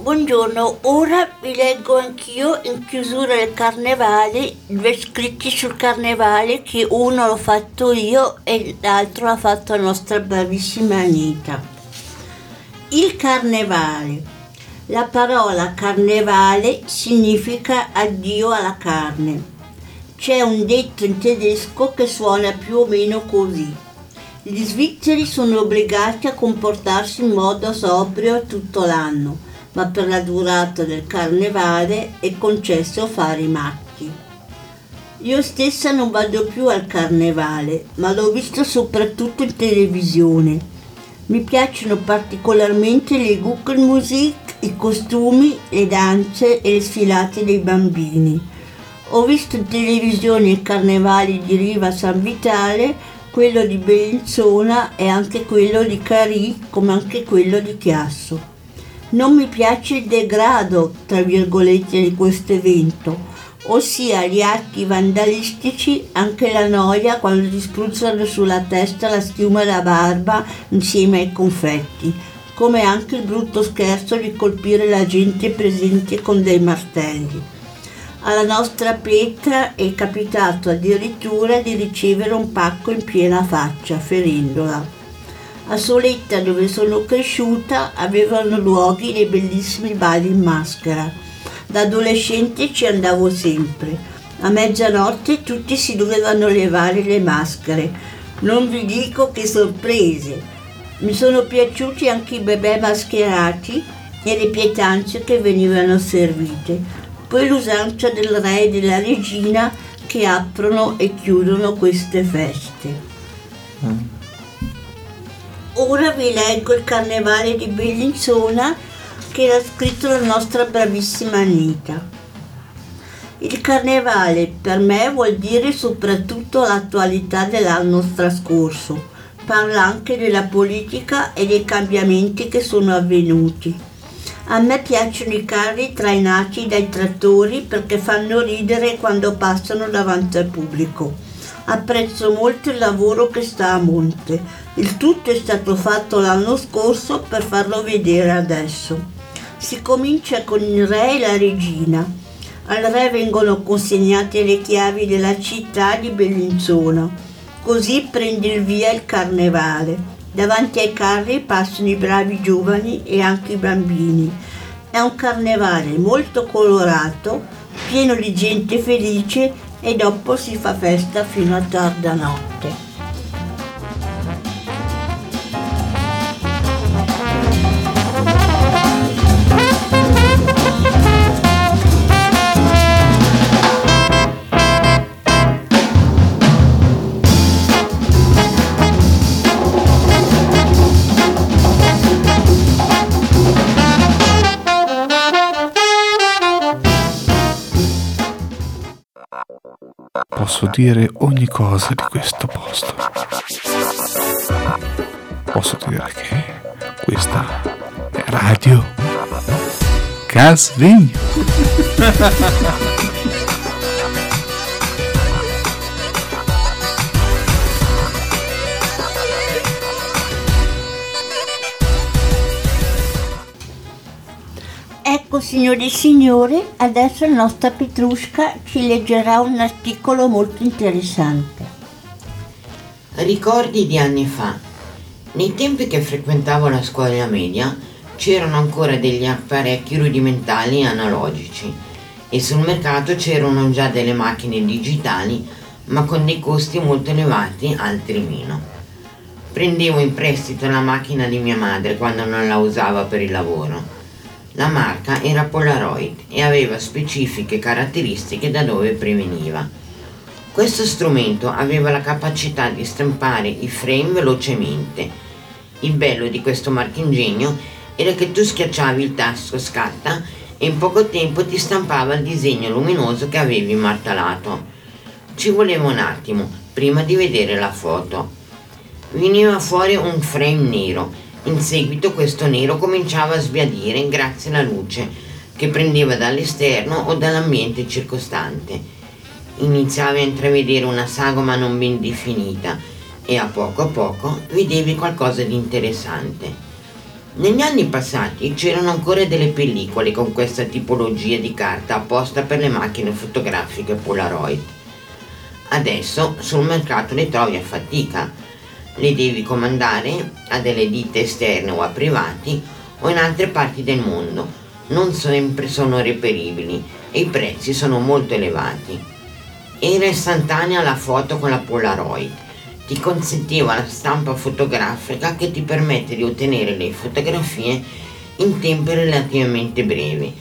Buongiorno, ora vi leggo anch'io in chiusura del carnevale due scritti sul carnevale che uno l'ho fatto io e l'altro l'ha fatto la nostra bravissima Anita. Il carnevale. La parola carnevale significa addio alla carne. C'è un detto in tedesco che suona più o meno così. Gli svizzeri sono obbligati a comportarsi in modo sobrio tutto l'anno ma per la durata del carnevale è concesso fare i macchi. Io stessa non vado più al carnevale, ma l'ho visto soprattutto in televisione. Mi piacciono particolarmente le Guckelmusik, i costumi, le danze e le sfilate dei bambini. Ho visto in televisione i carnevali di Riva San Vitale, quello di Bellinzona e anche quello di Carì, come anche quello di Chiasso. Non mi piace il degrado, tra virgolette, di questo evento, ossia gli atti vandalistici, anche la noia quando ti spruzzano sulla testa la schiuma da barba insieme ai confetti, come anche il brutto scherzo di colpire la gente presente con dei martelli. Alla nostra Petra è capitato addirittura di ricevere un pacco in piena faccia, ferendola. A Soletta, dove sono cresciuta, avevano luoghi dei bellissimi balli in maschera. Da adolescente ci andavo sempre. A mezzanotte tutti si dovevano levare le maschere. Non vi dico che sorprese. Mi sono piaciuti anche i bebè mascherati e le pietanze che venivano servite. Poi l'usanza del re e della regina che aprono e chiudono queste feste. Ora vi leggo il carnevale di Bellinzona che l'ha scritto la nostra bravissima Anita. Il carnevale per me vuol dire soprattutto l'attualità dell'anno trascorso. Parla anche della politica e dei cambiamenti che sono avvenuti. A me piacciono i carri trainati dai trattori perché fanno ridere quando passano davanti al pubblico apprezzo molto il lavoro che sta a monte. Il tutto è stato fatto l'anno scorso per farlo vedere adesso. Si comincia con il re e la regina. Al re vengono consegnate le chiavi della città di Bellinzona. Così prende il via il carnevale. Davanti ai carri passano i bravi giovani e anche i bambini. È un carnevale molto colorato, pieno di gente felice e dopo si fa festa fino a tarda notte. Posso dire ogni cosa di questo posto. Posso dire che questa è Radio Casvegno. Ecco signori e signori, adesso la nostra Petrushka ci leggerà un articolo molto interessante. Ricordi di anni fa. Nei tempi che frequentavo la scuola media c'erano ancora degli apparecchi rudimentali analogici e sul mercato c'erano già delle macchine digitali ma con dei costi molto elevati, altri meno. Prendevo in prestito la macchina di mia madre quando non la usava per il lavoro la marca era Polaroid e aveva specifiche caratteristiche da dove preveniva. Questo strumento aveva la capacità di stampare i frame velocemente. Il bello di questo marchingegno era che tu schiacciavi il tasto scatta e in poco tempo ti stampava il disegno luminoso che avevi immortalato. Ci voleva un attimo prima di vedere la foto. Veniva fuori un frame nero. In seguito questo nero cominciava a sbiadire grazie alla luce che prendeva dall'esterno o dall'ambiente circostante. Iniziavi a intravedere una sagoma non ben definita e a poco a poco vedevi qualcosa di interessante. Negli anni passati c'erano ancora delle pellicole con questa tipologia di carta apposta per le macchine fotografiche Polaroid. Adesso sul mercato le trovi a fatica. Le devi comandare a delle ditte esterne o a privati o in altre parti del mondo. Non sempre sono reperibili e i prezzi sono molto elevati. Era istantanea la foto con la Polaroid ti consentiva la stampa fotografica che ti permette di ottenere le fotografie in tempi relativamente brevi,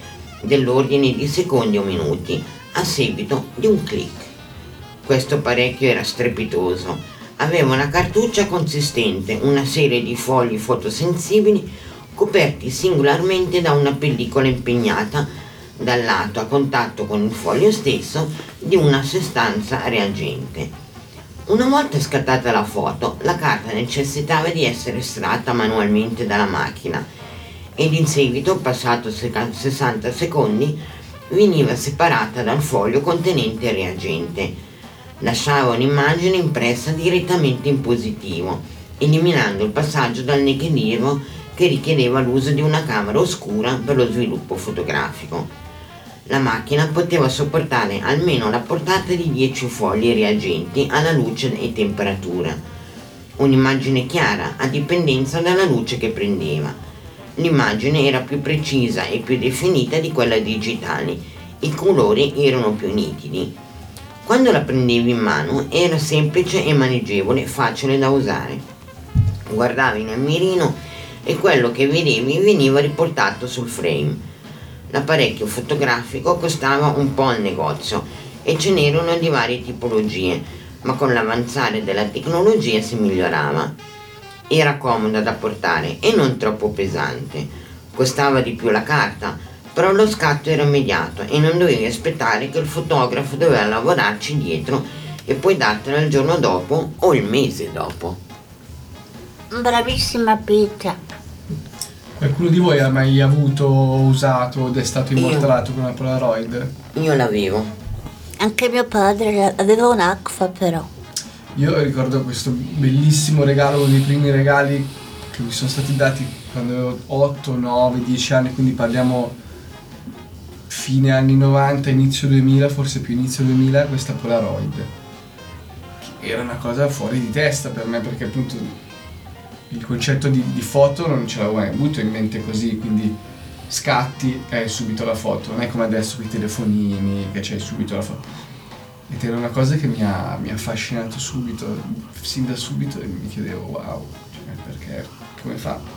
dell'ordine di secondi o minuti, a seguito di un clic. Questo apparecchio era strepitoso, aveva una cartuccia consistente, una serie di fogli fotosensibili coperti singolarmente da una pellicola impegnata dal lato a contatto con il foglio stesso di una sostanza reagente. Una volta scattata la foto, la carta necessitava di essere estratta manualmente dalla macchina ed in seguito, passato 60 secondi, veniva separata dal foglio contenente il reagente. Lasciava un'immagine impressa direttamente in positivo, eliminando il passaggio dal negativo che richiedeva l'uso di una camera oscura per lo sviluppo fotografico. La macchina poteva sopportare almeno la portata di 10 fogli reagenti alla luce e temperatura. Un'immagine chiara a dipendenza dalla luce che prendeva. L'immagine era più precisa e più definita di quella digitale. I colori erano più nitidi. Quando la prendevi in mano era semplice e maneggevole, facile da usare. Guardavi nel mirino e quello che vedevi veniva riportato sul frame L'apparecchio fotografico costava un po' al negozio e ce n'erano di varie tipologie, ma con l'avanzare della tecnologia si migliorava. Era comoda da portare e non troppo pesante. Costava di più la carta, però lo scatto era immediato e non dovevi aspettare che il fotografo doveva lavorarci dietro e poi dartela il giorno dopo o il mese dopo. Bravissima Petra. Qualcuno di voi ha mai avuto, usato ed è stato immortalato con una Polaroid? Io l'avevo. Anche mio padre aveva un'ACFA però. Io ricordo questo bellissimo regalo, uno dei primi regali che mi sono stati dati quando avevo 8, 9, 10 anni, quindi parliamo fine anni 90, inizio 2000, forse più inizio 2000, questa Polaroid. Che era una cosa fuori di testa per me perché appunto il concetto di, di, foto non ce l'avevo mai avuto in mente così, quindi scatti e hai subito la foto, non è come adesso con i telefonini che c'hai subito la foto. Ed era una cosa che mi ha, mi affascinato subito, sin da subito e mi chiedevo wow, cioè, perché, come fa?